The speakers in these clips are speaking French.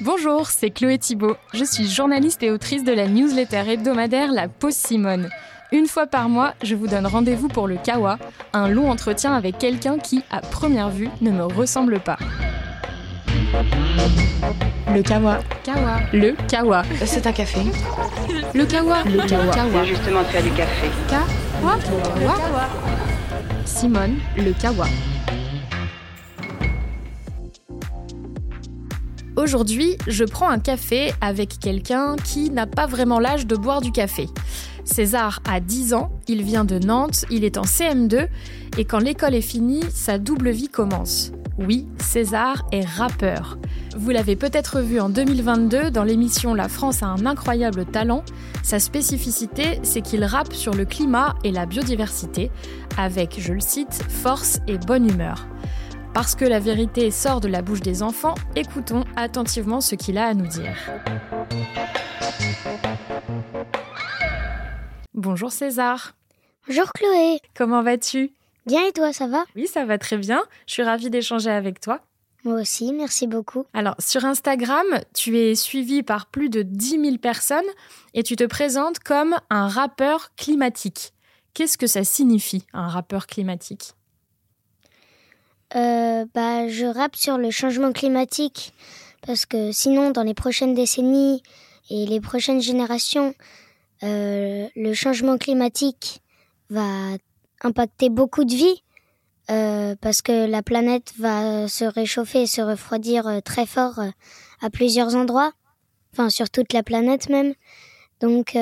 Bonjour, c'est Chloé Thibault. Je suis journaliste et autrice de la newsletter hebdomadaire La Pause Simone. Une fois par mois, je vous donne rendez-vous pour le Kawa, un long entretien avec quelqu'un qui, à première vue, ne me ressemble pas. Le Kawa. Kawa. Le Kawa. C'est un café. Le Kawa. Le Kawa. Kawa. Justement, as du café. Kawa. Kawa. Simone, le Kawa. Aujourd'hui, je prends un café avec quelqu'un qui n'a pas vraiment l'âge de boire du café. César a 10 ans, il vient de Nantes, il est en CM2 et quand l'école est finie, sa double vie commence. Oui, César est rappeur. Vous l'avez peut-être vu en 2022 dans l'émission La France a un incroyable talent. Sa spécificité, c'est qu'il rappe sur le climat et la biodiversité, avec, je le cite, force et bonne humeur. Parce que la vérité sort de la bouche des enfants, écoutons attentivement ce qu'il a à nous dire. Bonjour César. Bonjour Chloé. Comment vas-tu? Bien et toi, ça va? Oui, ça va très bien. Je suis ravie d'échanger avec toi. Moi aussi, merci beaucoup. Alors, sur Instagram, tu es suivi par plus de 10 000 personnes et tu te présentes comme un rappeur climatique. Qu'est-ce que ça signifie, un rappeur climatique? Euh, bah, Je rappe sur le changement climatique. Parce que sinon, dans les prochaines décennies et les prochaines générations, euh, le changement climatique va impacter beaucoup de vies. Euh, parce que la planète va se réchauffer et se refroidir euh, très fort à plusieurs endroits, enfin sur toute la planète même. Donc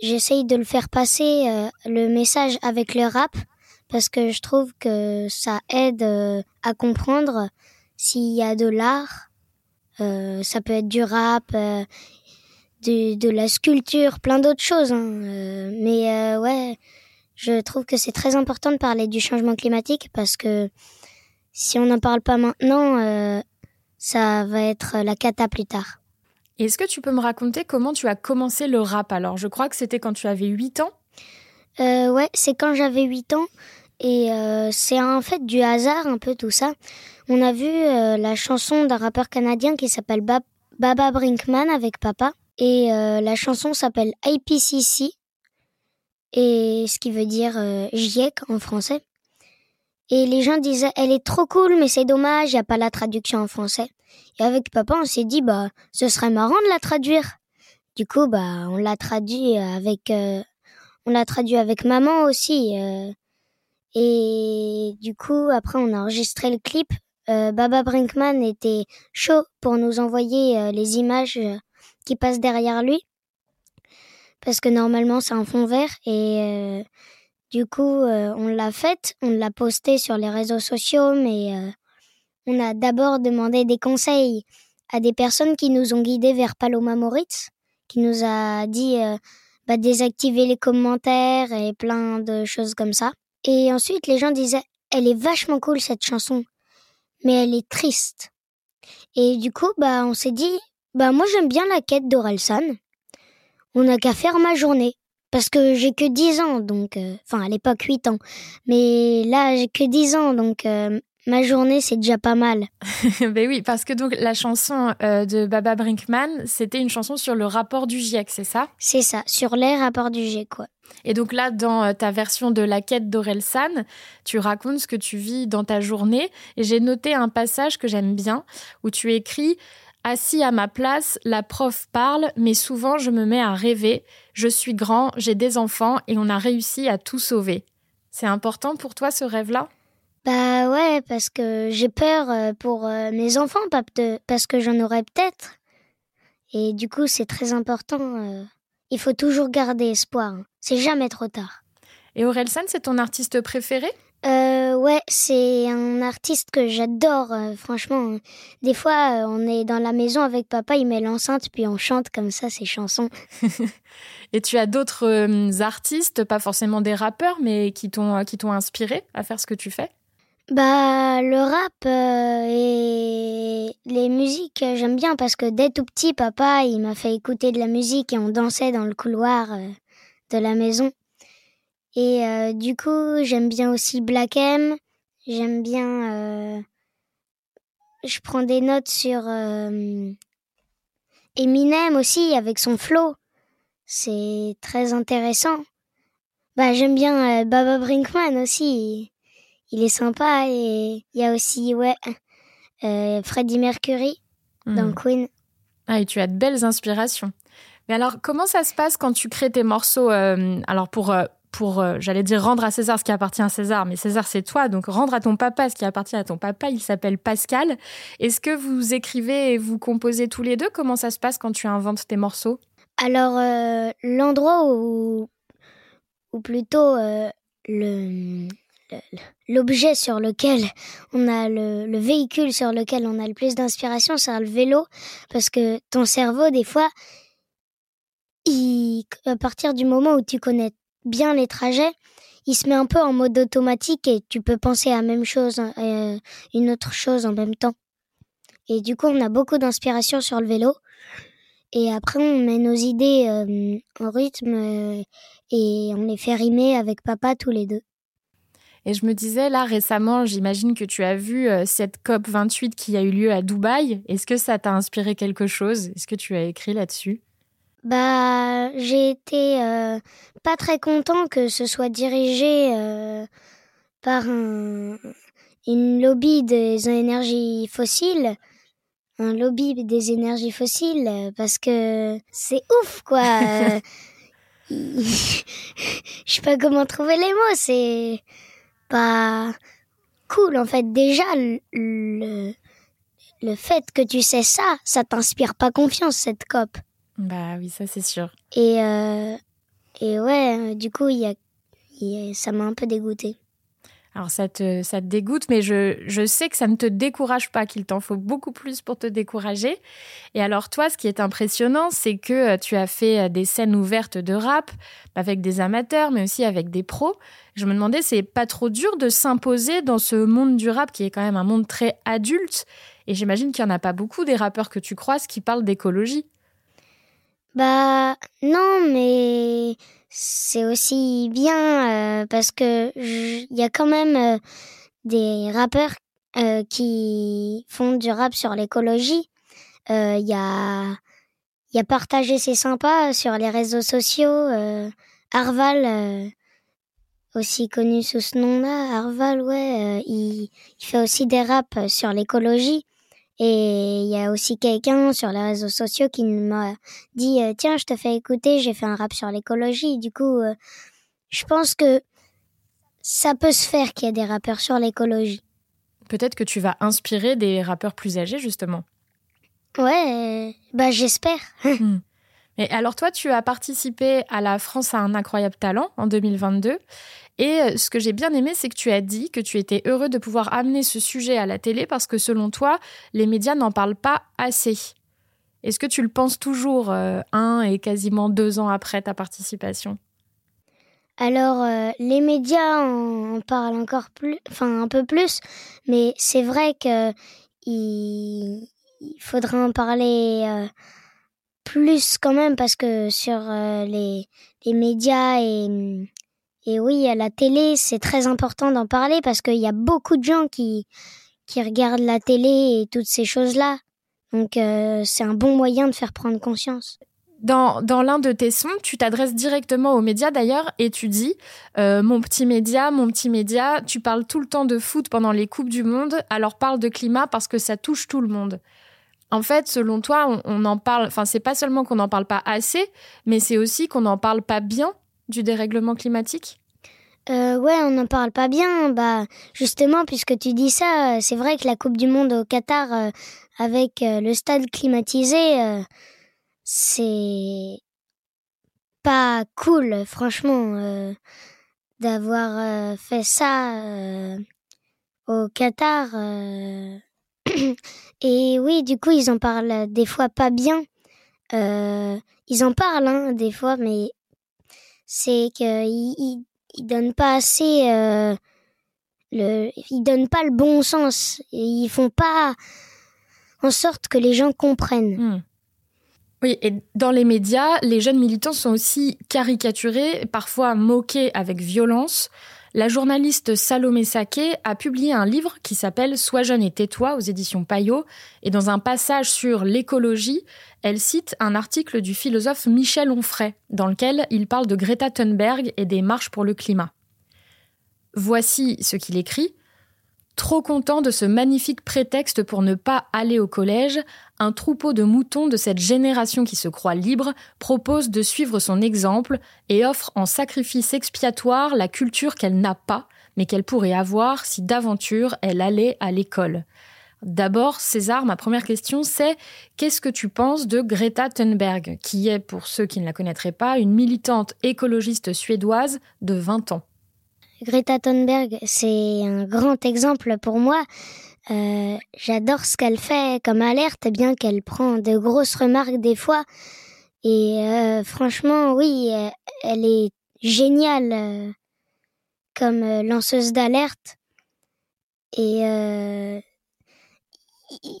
j'essaye de le faire passer le message avec le rap parce que je trouve que ça aide euh, à comprendre s'il y a de l'art. Euh, ça peut être du rap, euh, de, de la sculpture, plein d'autres choses. hein. Euh, mais ouais, je trouve que c'est très important de parler du changement climatique parce que si on n'en parle pas maintenant, ça va être la cata plus tard. Est-ce que tu peux me raconter comment tu as commencé le rap alors? Je crois que c'était quand tu avais 8 ans. Euh, ouais, c'est quand j'avais 8 ans et euh, c'est en fait du hasard un peu tout ça. On a vu euh, la chanson d'un rappeur canadien qui s'appelle Ba- Baba Brinkman avec papa et euh, la chanson s'appelle IPCC et ce qui veut dire euh, GIEC en français. Et les gens disaient elle est trop cool mais c'est dommage, il n'y a pas la traduction en français. Et avec papa, on s'est dit bah ce serait marrant de la traduire. Du coup, bah on l'a traduit avec euh, on l'a traduit avec maman aussi. euh, et du coup, après, on a enregistré le clip. Euh, Baba Brinkman était chaud pour nous envoyer euh, les images euh, qui passent derrière lui. Parce que normalement, c'est un fond vert. Et euh, du coup, euh, on l'a faite. On l'a posté sur les réseaux sociaux. Mais on a d'abord demandé des conseils à des personnes qui nous ont guidés vers Paloma Moritz, qui nous a dit bah, désactiver les commentaires et plein de choses comme ça. Et ensuite, les gens disaient, elle est vachement cool cette chanson, mais elle est triste. Et du coup, bah, on s'est dit, bah, moi j'aime bien la quête d'Orelsan. On n'a qu'à faire ma journée. Parce que j'ai que 10 ans, donc, euh, enfin, à l'époque 8 ans. Mais là, j'ai que 10 ans, donc, euh, ma journée, c'est déjà pas mal. ben oui, parce que donc la chanson euh, de Baba Brinkman, c'était une chanson sur le rapport du GIEC, c'est ça? C'est ça, sur les rapports du G, quoi. Et donc là, dans euh, ta version de La quête d'Orelsan, tu racontes ce que tu vis dans ta journée. Et j'ai noté un passage que j'aime bien, où tu écris Assis à ma place, la prof parle, mais souvent je me mets à rêver. Je suis grand, j'ai des enfants et on a réussi à tout sauver. C'est important pour toi ce rêve-là? Bah ouais, parce que j'ai peur euh, pour euh, mes enfants, parce que j'en aurais peut-être. Et du coup, c'est très important. il faut toujours garder espoir. C'est jamais trop tard. Et Orelsan, c'est ton artiste préféré? Euh, ouais, c'est un artiste que j'adore, euh, franchement. Des fois, euh, on est dans la maison avec papa, il met l'enceinte, puis on chante comme ça ses chansons. Et tu as d'autres euh, artistes, pas forcément des rappeurs, mais qui t'ont qui t'ont inspiré à faire ce que tu fais? Bah, le rap euh, et les musiques, j'aime bien parce que dès tout petit, papa, il m'a fait écouter de la musique et on dansait dans le couloir euh, de la maison. Et euh, du coup, j'aime bien aussi Black M. J'aime bien. euh, je prends des notes sur Eminem aussi avec son flow. C'est très intéressant. Bah, j'aime bien Baba Brinkman aussi. Il est sympa et il y a aussi ouais Freddie Mercury dans hmm. Queen. Ah, et tu as de belles inspirations. Alors, comment ça se passe quand tu crées tes morceaux Alors, pour pour, euh, j'allais dire, rendre à César ce qui appartient à César, mais César, c'est toi, donc rendre à ton papa ce qui appartient à ton papa, il s'appelle Pascal. Est-ce que vous écrivez et vous composez tous les deux? Comment ça se passe quand tu inventes tes morceaux? Alors, euh, l'endroit où, ou plutôt euh, l'objet sur lequel on a le, le, véhicule sur lequel on a le plus d'inspiration, c'est le vélo, parce que ton cerveau, des fois, à partir du moment où tu connais bien les trajets, il se met un peu en mode automatique et tu peux penser à la même chose, euh, une autre chose en même temps. Et du coup, on a beaucoup d'inspiration sur le vélo. Et après, on met nos idées euh, en rythme euh, et on les fait rimer avec papa tous les deux. Et je me disais, là, récemment, j'imagine que tu as vu cette COP 28 qui a eu lieu à Dubaï. Est-ce que ça t'a inspiré quelque chose? Est-ce que tu as écrit là-dessus? Bah, j'ai été euh, pas très content que ce soit dirigé euh, par un, une lobby des énergies fossiles, un lobby des énergies fossiles, parce que c'est ouf, quoi. Je sais pas comment trouver les mots, c'est pas cool, en fait. Déjà, le, le fait que tu sais ça, ça t'inspire pas confiance, cette COP. Bah oui, ça c'est sûr. Et, euh, et ouais, du coup, y a, ça m'a un peu dégoûté. Alors ça te, ça te dégoûte, mais je, je sais que ça ne te décourage pas, qu'il t'en faut beaucoup plus pour te décourager. Et alors toi, ce qui est impressionnant, c'est que euh, tu as fait euh, des scènes ouvertes de rap avec des amateurs, mais aussi avec des pros. Je me demandais, c'est pas trop dur de s'imposer dans ce monde du rap qui est quand même un monde très adulte? Et j'imagine qu'il n'y en a pas beaucoup des rappeurs que tu croises qui parlent d'écologie. Bah non, mais c'est aussi bien euh, parce que il y a quand même euh, des rappeurs euh, qui font du rap sur l'écologie. Il y a il y a partagé c'est sympa sur les réseaux sociaux. Arval aussi connu sous ce nom-là, Arval, ouais, il, il, fait aussi des raps sur l'écologie. Et il y a aussi quelqu'un sur les réseaux sociaux qui m'a dit euh, tiens je te fais écouter j'ai fait un rap sur l'écologie du coup euh, je pense que ça peut se faire qu'il y ait des rappeurs sur l'écologie. Peut-être que tu vas inspirer des rappeurs plus âgés justement. Ouais, bah j'espère. Hmm. Et alors toi, tu as participé à la France a un incroyable talent en 2022 et euh, ce que j'ai bien aimé, c'est que tu as dit que tu étais heureux de pouvoir amener ce sujet à la télé parce que selon toi, les médias n'en parlent pas assez. Est-ce que tu le penses toujours euh, un et quasiment deux ans après ta participation? Alors, euh, les médias en, parlent encore plus, enfin un peu plus, mais c'est vrai que il, faudra en parler plus quand même parce que sur les, les médias et et oui, à la télé, c'est très important d'en parler parce qu'il y a beaucoup de gens qui, qui regardent la télé et toutes ces choses-là. Donc euh, c'est un bon moyen de faire prendre conscience. Dans, dans l'un de tes sons, tu t'adresses directement aux médias d'ailleurs et tu dis euh, Mon petit média, mon petit média, tu parles tout le temps de foot pendant les Coupes du Monde, alors parle de climat parce que ça touche tout le monde. En fait, selon toi, on, en parle, enfin, c'est pas seulement qu'on n'en parle pas assez, mais c'est aussi qu'on n'en parle pas bien du dérèglement climatique? Euh, ouais, on n'en parle pas bien. Bah, justement, puisque tu dis ça, c'est vrai que la Coupe du Monde au Qatar, euh, avec euh, le stade climatisé, c'est pas cool, franchement, d'avoir fait ça au Qatar. Et oui, du coup, ils en parlent des fois pas bien. ils en parlent, hein, des fois, mais c'est qu'ils ils, donnent pas assez euh, le ils donnent pas le bon sens ils font pas en sorte que les gens comprennent. Hmm. Oui, et dans les médias, les jeunes militants sont aussi caricaturés, parfois moqués avec violence. La journaliste Salomé Saké a publié un livre qui s'appelle Sois jeune et tais-toi aux éditions Payot. Et dans un passage sur l'écologie, elle cite un article du philosophe Michel Onfray, dans lequel il parle de Greta Thunberg et des marches pour le climat. Voici ce qu'il écrit. Trop content de ce magnifique prétexte pour ne pas aller au collège, un troupeau de moutons de cette génération qui se croit libre propose de suivre son exemple et offre en sacrifice expiatoire la culture qu'elle n'a pas, mais qu'elle pourrait avoir si d'aventure elle allait à l'école. D'abord, César, ma première question, c'est qu'est-ce que tu penses de Greta Thunberg, qui est, pour ceux qui ne la connaîtraient pas, une militante écologiste suédoise de 20 ans? Greta Thunberg, c'est un grand exemple pour moi. Euh, j'adore ce qu'elle fait comme alerte, bien qu'elle prend de grosses remarques des fois. Et euh, franchement, oui, elle est géniale euh, comme lanceuse d'alerte. Et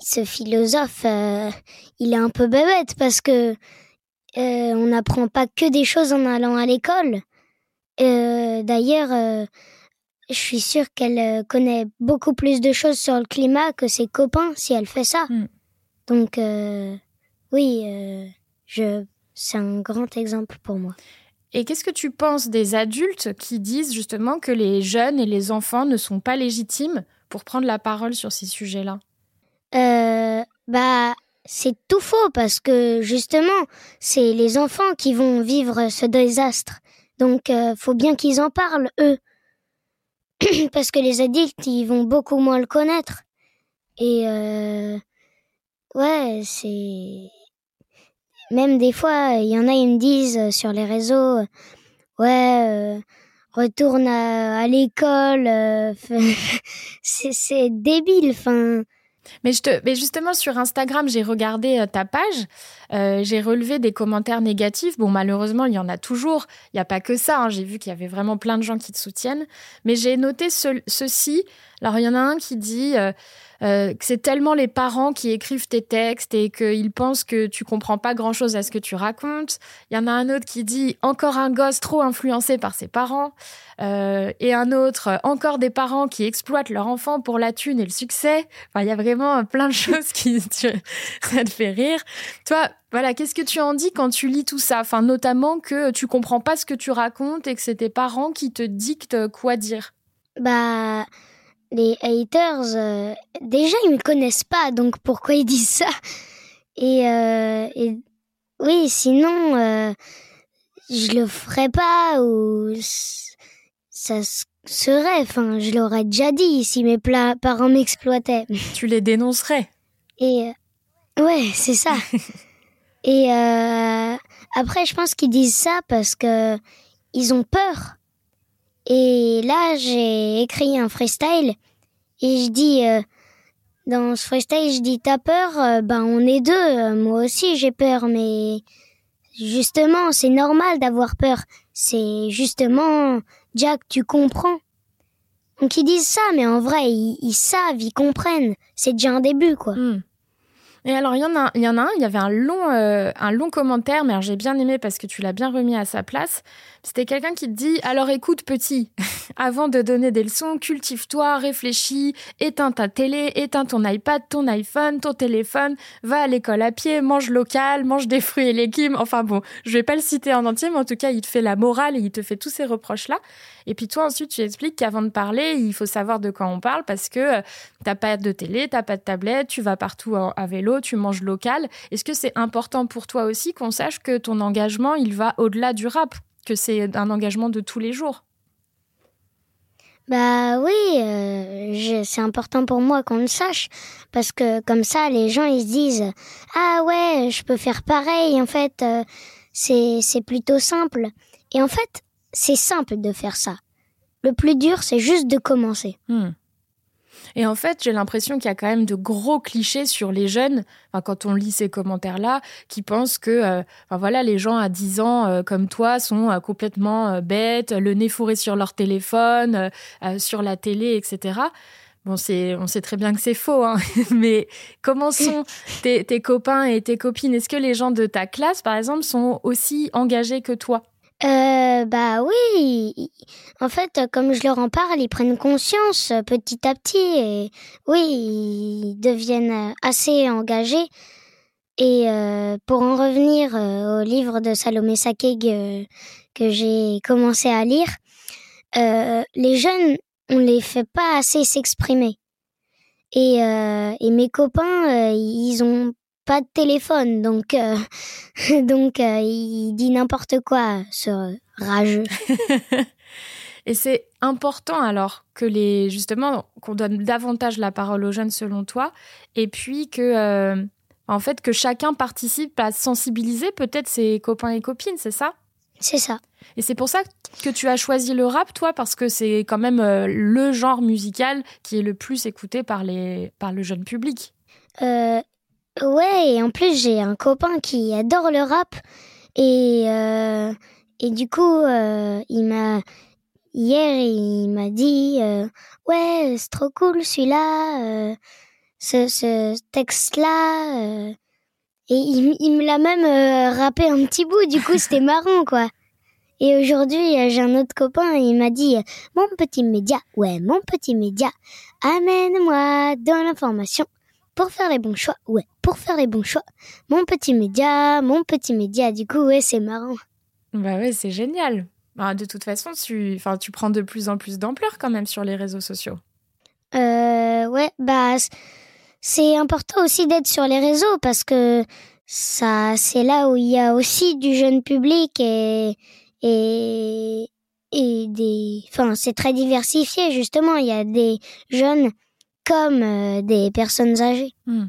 ce philosophe, il est un peu bébête parce que on n'apprend pas que des choses en allant à l'école. Euh, d'ailleurs, euh, je suis sûre qu'elle euh, connaît beaucoup plus de choses sur le climat que ses copains si elle fait ça. Hmm. Donc, oui, je, c'est un grand exemple pour moi. Et qu'est-ce que tu penses des adultes qui disent justement que les jeunes et les enfants ne sont pas légitimes pour prendre la parole sur ces sujets-là? Bah, c'est tout faux parce que justement, c'est les enfants qui vont vivre ce désastre. Donc, euh, faut bien qu'ils en parlent, eux. Parce que les adultes, ils vont beaucoup moins le connaître. Et, euh, ouais, c'est. Même des fois, il y en a, ils me disent sur les réseaux, ouais, euh, retourne à, l'école. c'est débile, enfin. Mais, je te, mais justement, sur Instagram, j'ai regardé euh, ta page, euh, j'ai relevé des commentaires négatifs. Bon, malheureusement, il y en a toujours. Il n'y a pas que ça. Hein. J'ai vu qu'il y avait vraiment plein de gens qui te soutiennent. Mais j'ai noté ce, ceci. Alors, il y en a un qui dit euh, que c'est tellement les parents qui écrivent tes textes et qu'ils pensent que tu comprends pas grand-chose à ce que tu racontes. Il y en a un autre qui dit encore un gosse trop influencé par ses parents. et un autre, encore des parents qui exploitent leur enfant pour la thune et le succès. Enfin, il y a vraiment plein de choses qui... ça te fait rire. Toi, voilà, qu'est-ce que tu en dis quand tu lis tout ça? Enfin, notamment que tu comprends pas ce que tu racontes et que c'est tes parents qui te dictent quoi dire. Bah, les haters, euh, déjà ils me connaissent pas, donc pourquoi ils disent ça? Et, euh, oui, sinon euh, je le ferais pas ou ça serait. Enfin, je l'aurais déjà dit si mes parents m'exploitaient. Tu les dénoncerais. Et ouais, c'est ça. Et euh, après, je pense qu'ils disent ça parce que ils ont peur. Et là, j'ai écrit un freestyle et je dis euh, dans ce freestyle, je dis t'as peur? Euh, Ben on est deux. Moi aussi j'ai peur, mais justement c'est normal d'avoir peur. C'est justement Jack, tu comprends. Donc ils disent ça, mais en vrai ils, savent, ils comprennent. C'est déjà un début quoi. Hmm. Et alors, il y en a, il y en a un, il y avait un long, euh, un long commentaire, mais j'ai bien aimé parce que tu l'as bien remis à sa place. C'était quelqu'un qui te dit Alors écoute, petit, avant de donner des leçons, cultive-toi, réfléchis, éteins ta télé, éteins ton iPad, ton iPhone, ton téléphone, va à l'école à pied, mange local, mange des fruits et légumes. Enfin bon, je vais pas le citer en entier, mais en tout cas, il te fait la morale et il te fait tous ces reproches-là. Et puis toi, ensuite, tu expliques qu'avant de parler, il faut savoir de quoi on parle parce que euh, t'as pas de télé, t'as pas de tablette, tu vas partout à vélo, tu manges local. Est-ce que c'est important pour toi aussi qu'on sache que ton engagement, il va au-delà du rap, que c'est un engagement de tous les jours bah oui, euh, c'est important pour moi qu'on le sache parce que comme ça les gens ils se disent ah ouais je peux faire pareil en fait euh, c'est c'est plutôt simple et en fait c'est simple de faire ça. Le plus dur c'est juste de commencer. Hmm. Et en fait, j'ai l'impression qu'il y a quand même de gros clichés sur les jeunes, quand on lit ces commentaires-là, qui pensent que euh, voilà, les gens à 10 ans euh, comme toi sont euh, complètement bêtes, le nez fourré sur leur téléphone, sur la télé, etc. Bon, on sait très bien que c'est faux, hein. mais comment sont tes, tes, copains et tes copines? Est-ce que les gens de ta classe, par exemple, sont aussi engagés que toi? Euh, Bah oui. En fait, comme je leur en parle, ils prennent conscience petit à petit et oui, ils deviennent assez engagés. Et euh, pour en revenir euh, au livre de Salomé Sakeg euh, que j'ai commencé à lire, les jeunes, on les fait pas assez s'exprimer. Et, et mes copains, ils ont pas de téléphone, donc donc il dit n'importe quoi, ce rageux. Et c'est important alors que les justement qu'on donne davantage la parole aux jeunes selon toi, et puis que en fait que chacun participe à sensibiliser peut-être ses copains et copines, c'est ça? C'est ça. Et c'est pour ça que tu as choisi le rap, toi, parce que c'est quand même euh, le genre musical qui est le plus écouté par, les, par le jeune public? Euh, ouais, et en plus, j'ai un copain qui adore le rap. Et, euh, et du coup, euh, il m'a. Hier, il m'a dit Ouais, c'est trop cool celui-là ce, ce texte-là. Euh, et il, il me l'a même euh, rappé un petit bout, du coup c'était marrant quoi. Et aujourd'hui, euh, j'ai un autre copain, il m'a dit Mon petit média, ouais, mon petit média, amène-moi dans l'information pour faire les bons choix, ouais, pour faire les bons choix. Mon petit média, mon petit média, du coup, ouais, c'est marrant. Bah ouais, c'est génial. Bah, de toute façon, tu, enfin, tu prends de plus en plus d'ampleur quand même sur les réseaux sociaux. Euh, ouais, bah, c'est important aussi d'être sur les réseaux parce que ça, c'est là où il y a aussi du jeune public et, et, et des, enfin, c'est très diversifié justement. Il y a des jeunes comme euh, des personnes âgées. Hmm.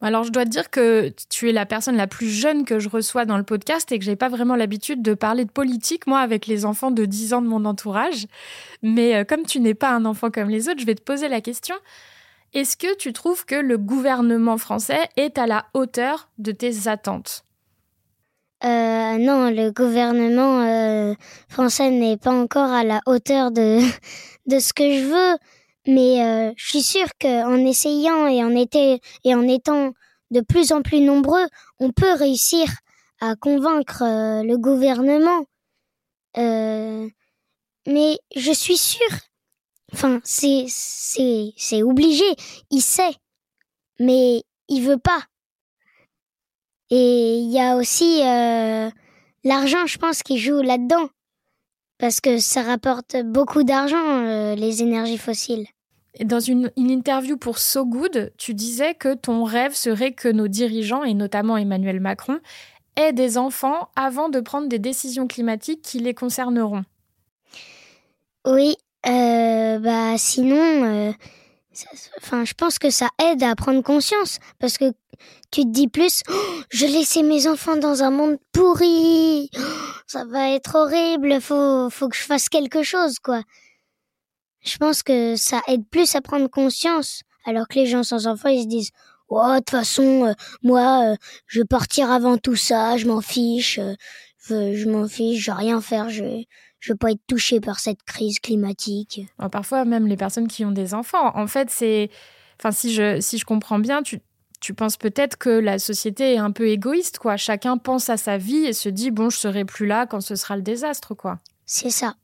Alors, je dois te dire que tu es la personne la plus jeune que je reçois dans le podcast et que j'ai pas vraiment l'habitude de parler de politique, moi, avec les enfants de 10 ans de mon entourage. Mais euh, comme tu n'es pas un enfant comme les autres, je vais te poser la question. Est-ce que tu trouves que le gouvernement français est à la hauteur de tes attentes? Euh, non, le gouvernement euh, français n'est pas encore à la hauteur de, de ce que je veux, mais euh, je suis sûre qu'en essayant et en, été, et en étant de plus en plus nombreux, on peut réussir à convaincre le gouvernement. mais je suis sûre Enfin, c'est, c'est, c'est obligé. Il sait. Mais il veut pas. Et il y a aussi euh, l'argent, je pense, qui joue là-dedans. Parce que ça rapporte beaucoup d'argent, euh, les énergies fossiles. Dans une, une, interview pour So Good, tu disais que ton rêve serait que nos dirigeants, et notamment Emmanuel Macron, aient des enfants avant de prendre des décisions climatiques qui les concerneront. Oui, euh, bah sinon, euh, enfin, je pense que ça aide à prendre conscience parce que tu te dis plus, oh, je laissais mes enfants dans un monde pourri, oh, ça va être horrible, faut, faut que je fasse quelque chose, quoi. Je pense que ça aide plus à prendre conscience, alors que les gens sans enfants, ils se disent, oh, de toute façon, euh, moi, je vais partir avant tout ça, je m'en fiche, je m'en fiche, je vais rien faire, je je veux pas être touchée par cette crise climatique. Parfois, même les personnes qui ont des enfants. En fait, c'est. Enfin, si je, si je comprends bien, tu, tu penses peut-être que la société est un peu égoïste, quoi. Chacun pense à sa vie et se dit, bon, je serai plus là quand ce sera le désastre, quoi. C'est ça.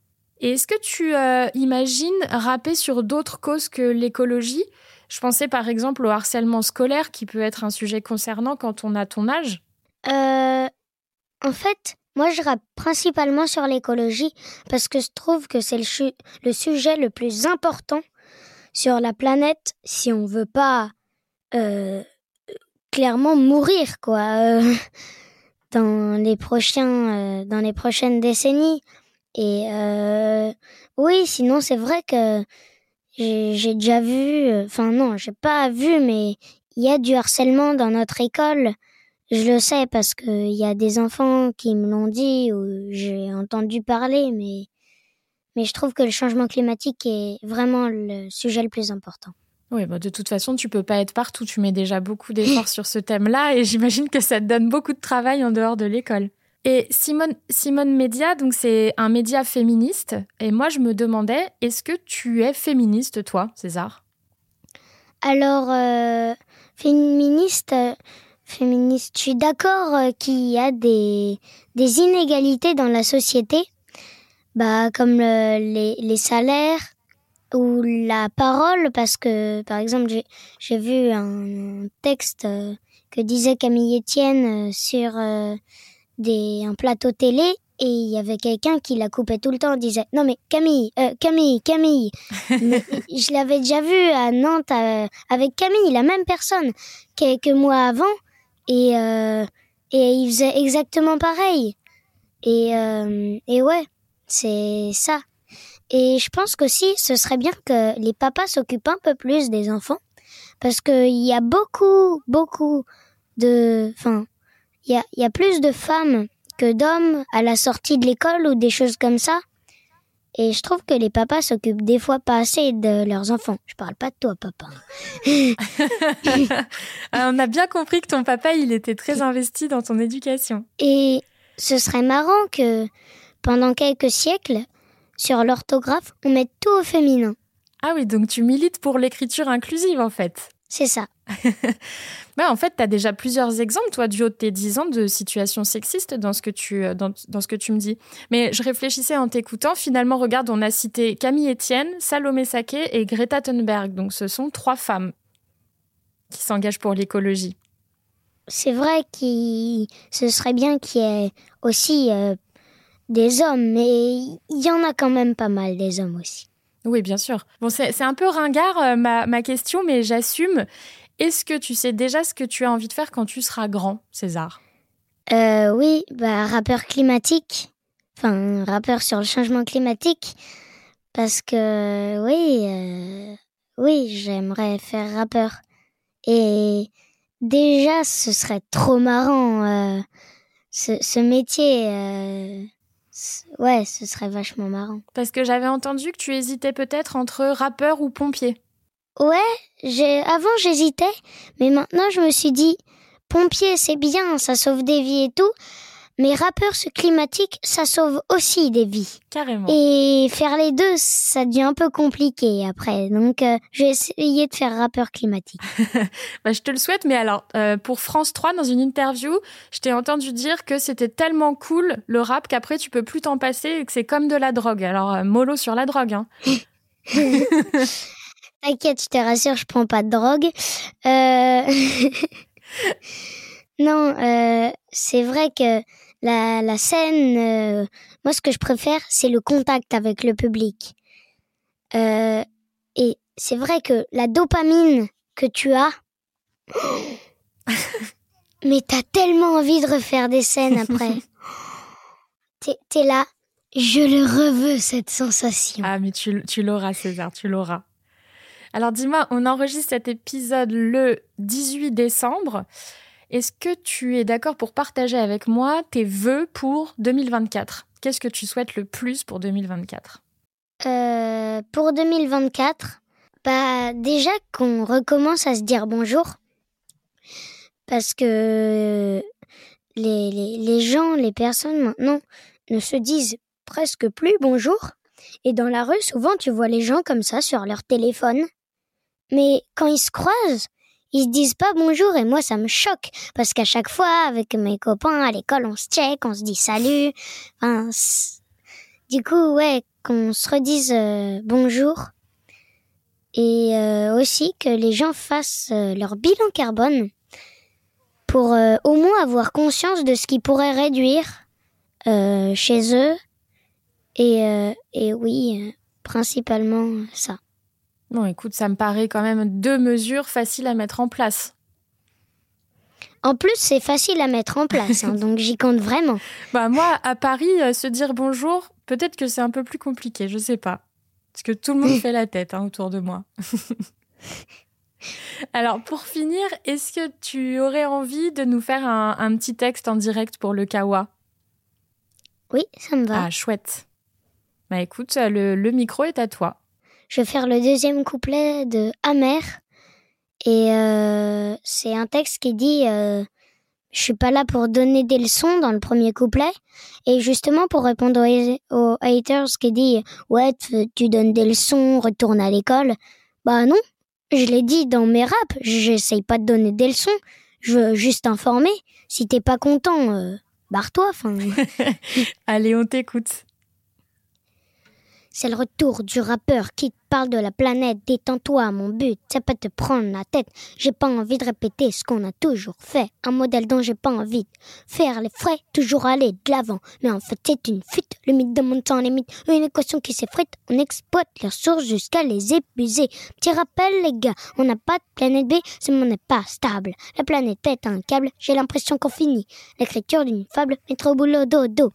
Et est-ce que tu euh, imagines rapper sur d'autres causes que l'écologie? Je pensais par exemple au harcèlement scolaire qui peut être un sujet concernant quand on a ton âge. Euh, en fait, moi, je rappe principalement sur l'écologie parce que je trouve que c'est le, sujet le plus important sur la planète si on veut pas euh, clairement mourir, quoi, dans les prochains, dans les prochaines décennies. Et euh, oui, sinon c'est vrai que j'ai déjà vu, enfin non, j'ai pas vu, mais il y a du harcèlement dans notre école. Je le sais parce qu'il y a des enfants qui me l'ont dit ou j'ai entendu parler, mais, mais je trouve que le changement climatique est vraiment le sujet le plus important. Oui, bah de toute façon, tu peux pas être partout. Tu mets déjà beaucoup d'efforts sur ce thème-là et j'imagine que ça te donne beaucoup de travail en dehors de l'école. Et Simone, Simone Média, donc c'est un média féministe. Et moi, je me demandais, est-ce que tu es féministe, toi, César? Alors, euh, féministe, féministe. Je suis d'accord euh, qu'il y a des, inégalités dans la société, bah, comme les, les salaires ou la parole, parce que, par exemple, j'ai vu un texte euh, que disait Camille Etienne sur des, un plateau télé et il y avait quelqu'un qui la coupait tout le temps, disait non mais Camille, euh, Camille, Camille. je l'avais déjà vu à Nantes euh, avec Camille, la même personne quelques mois avant, et euh, et il faisait exactement pareil. Et et ouais, c'est ça. Et je pense qu'aussi ce serait bien que les papas s'occupent un peu plus des enfants, parce qu'il y a beaucoup, beaucoup de, enfin, il y a, y a plus de femmes que d'hommes à la sortie de l'école ou des choses comme ça. Et je trouve que les papas s'occupent des fois pas assez de leurs enfants. Je parle pas de toi, papa. On a bien compris que ton papa, il était très investi dans ton éducation. Et ce serait marrant que pendant quelques siècles, sur l'orthographe, on mette tout au féminin. Ah oui, donc tu milites pour l'écriture inclusive en fait. C'est ça. bah, en fait, tu as déjà plusieurs exemples, toi, du haut de tes 10 ans, de situations sexistes dans ce que tu, euh, dans, dans ce que tu me dis. Mais je réfléchissais en t'écoutant. Finalement, regarde, on a cité Camille Etienne, Salomé Saké et Greta Thunberg. Donc, ce sont trois femmes qui s'engagent pour l'écologie. C'est vrai que ce serait bien qu'il y ait aussi euh, des hommes, mais il y en a quand même pas mal des hommes aussi. Oui, bien sûr. Bon, c'est un peu ringard euh, ma, question, mais j'assume. Est-ce que tu sais déjà ce que tu as envie de faire quand tu seras grand, César? Euh, Oui, bah, rappeur climatique. Enfin, rappeur sur le changement climatique. Parce que, oui, euh, oui, j'aimerais faire rappeur. Et déjà, ce serait trop marrant, ce, métier. Ouais, ce serait vachement marrant. Parce que j'avais entendu que tu hésitais peut-être entre rappeur ou pompier. Ouais, j'ai avant j'hésitais, mais maintenant je me suis dit pompier c'est bien, ça sauve des vies et tout, mais rappeur climatique, ça sauve aussi des vies. Carrément. Et faire les deux, ça devient un peu compliqué après. Donc, euh, je vais essayer de faire rappeur climatique. bah, je te le souhaite, mais alors, euh, pour France 3, dans une interview, je t'ai entendu dire que c'était tellement cool le rap qu'après tu peux plus t'en passer et que c'est comme de la drogue. Alors, euh, mollo sur la drogue. Hein. T'inquiète, je te rassure, je prends pas de drogue. non, c'est vrai que la, la scène, euh, moi ce que je préfère, c'est le contact avec le public. Euh, et c'est vrai que la dopamine que tu as, mais t'as tellement envie de refaire des scènes après. T'es es là, je le reveux cette sensation. Ah mais tu, tu l'auras César, tu l'auras. Alors dis-moi, on enregistre cet épisode le 18 décembre. Est-ce que tu es d'accord pour partager avec moi tes vœux pour 2024 Qu'est-ce que tu souhaites le plus pour 2024 euh, Pour 2024, bah déjà qu'on recommence à se dire bonjour. Parce que les, les, les gens, les personnes maintenant ne se disent presque plus bonjour. Et dans la rue, souvent, tu vois les gens comme ça sur leur téléphone. Mais quand ils se croisent, ils se disent pas bonjour et moi ça me choque parce qu'à chaque fois avec mes copains à l'école on se check, on se dit salut. Du coup ouais qu'on se redise euh, bonjour et euh, aussi que les gens fassent euh, leur bilan carbone pour au moins avoir conscience de ce qu'ils pourraient réduire chez eux et, et oui principalement ça. Bon, écoute, ça me paraît quand même deux mesures faciles à mettre en place. En plus, c'est facile à mettre en place, hein, donc j'y compte vraiment. Bah moi, à Paris, euh, se dire bonjour, peut-être que c'est un peu plus compliqué, je sais pas. Parce que tout le monde fait la tête hein, autour de moi. Alors, pour finir, est-ce que tu aurais envie de nous faire un, petit texte en direct pour le Kawa Oui, ça me va. Ah, chouette. Bah écoute, le micro est à toi je vais faire le deuxième couplet de Amer. Et euh, c'est un texte qui dit euh, Je suis pas là pour donner des leçons dans le premier couplet. Et justement pour répondre aux, haters qui dit Ouais, tu donnes des leçons, retourne à l'école. Bah non, je l'ai dit dans mes raps, j'essaye pas de donner des leçons. Je veux juste informer. Si t'es pas content, euh, barre-toi. Allez, on t'écoute. C'est le retour du rappeur qui parle de la planète. Détends-toi, mon but, c'est pas te prendre la tête. J'ai pas envie de répéter ce qu'on a toujours fait. Un modèle dont j'ai pas envie de faire les frais, toujours aller de l'avant. Mais en fait, c'est une fuite. Le mythe de mon sans limite. Une équation qui s'effrite. On exploite leurs sources jusqu'à les épuiser. Petit rappel, les gars, on n'a pas de planète B, ce monde n'est pas stable. La planète pète un câble, j'ai l'impression qu'on finit. L'écriture d'une fable, mettre au boulot dodo.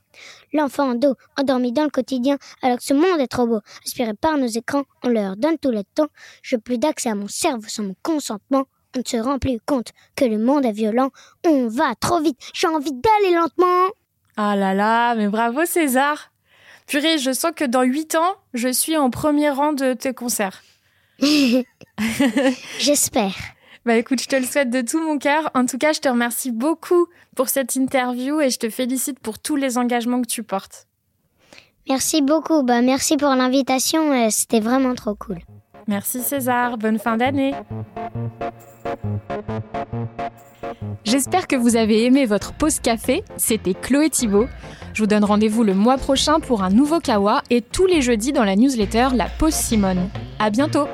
L'enfant en dos, endormi dans le quotidien, alors que ce monde est trop beau. Aspiré par nos écrans, leur donne tout le temps. Je plus d'accès à mon cerveau sans mon consentement. On ne se rend plus compte que le monde est violent. On va trop vite, j'ai envie d'aller lentement. Ah là là, mais bravo César. Purée, je sens que dans 8 ans, je suis en premier rang de tes concerts. J'espère. Bah écoute, je te le souhaite de tout mon cœur. En tout cas, je te remercie beaucoup pour cette interview et je te félicite pour tous les engagements que tu portes. Merci beaucoup. Bah merci pour l'invitation. euh, C'était vraiment trop cool. Merci César, bonne fin d'année. J'espère que vous avez aimé votre pause café. C'était Chloé Thibault. Je vous donne rendez-vous le mois prochain pour un nouveau Kawa et tous les jeudis dans la newsletter La Pause Simone. À bientôt!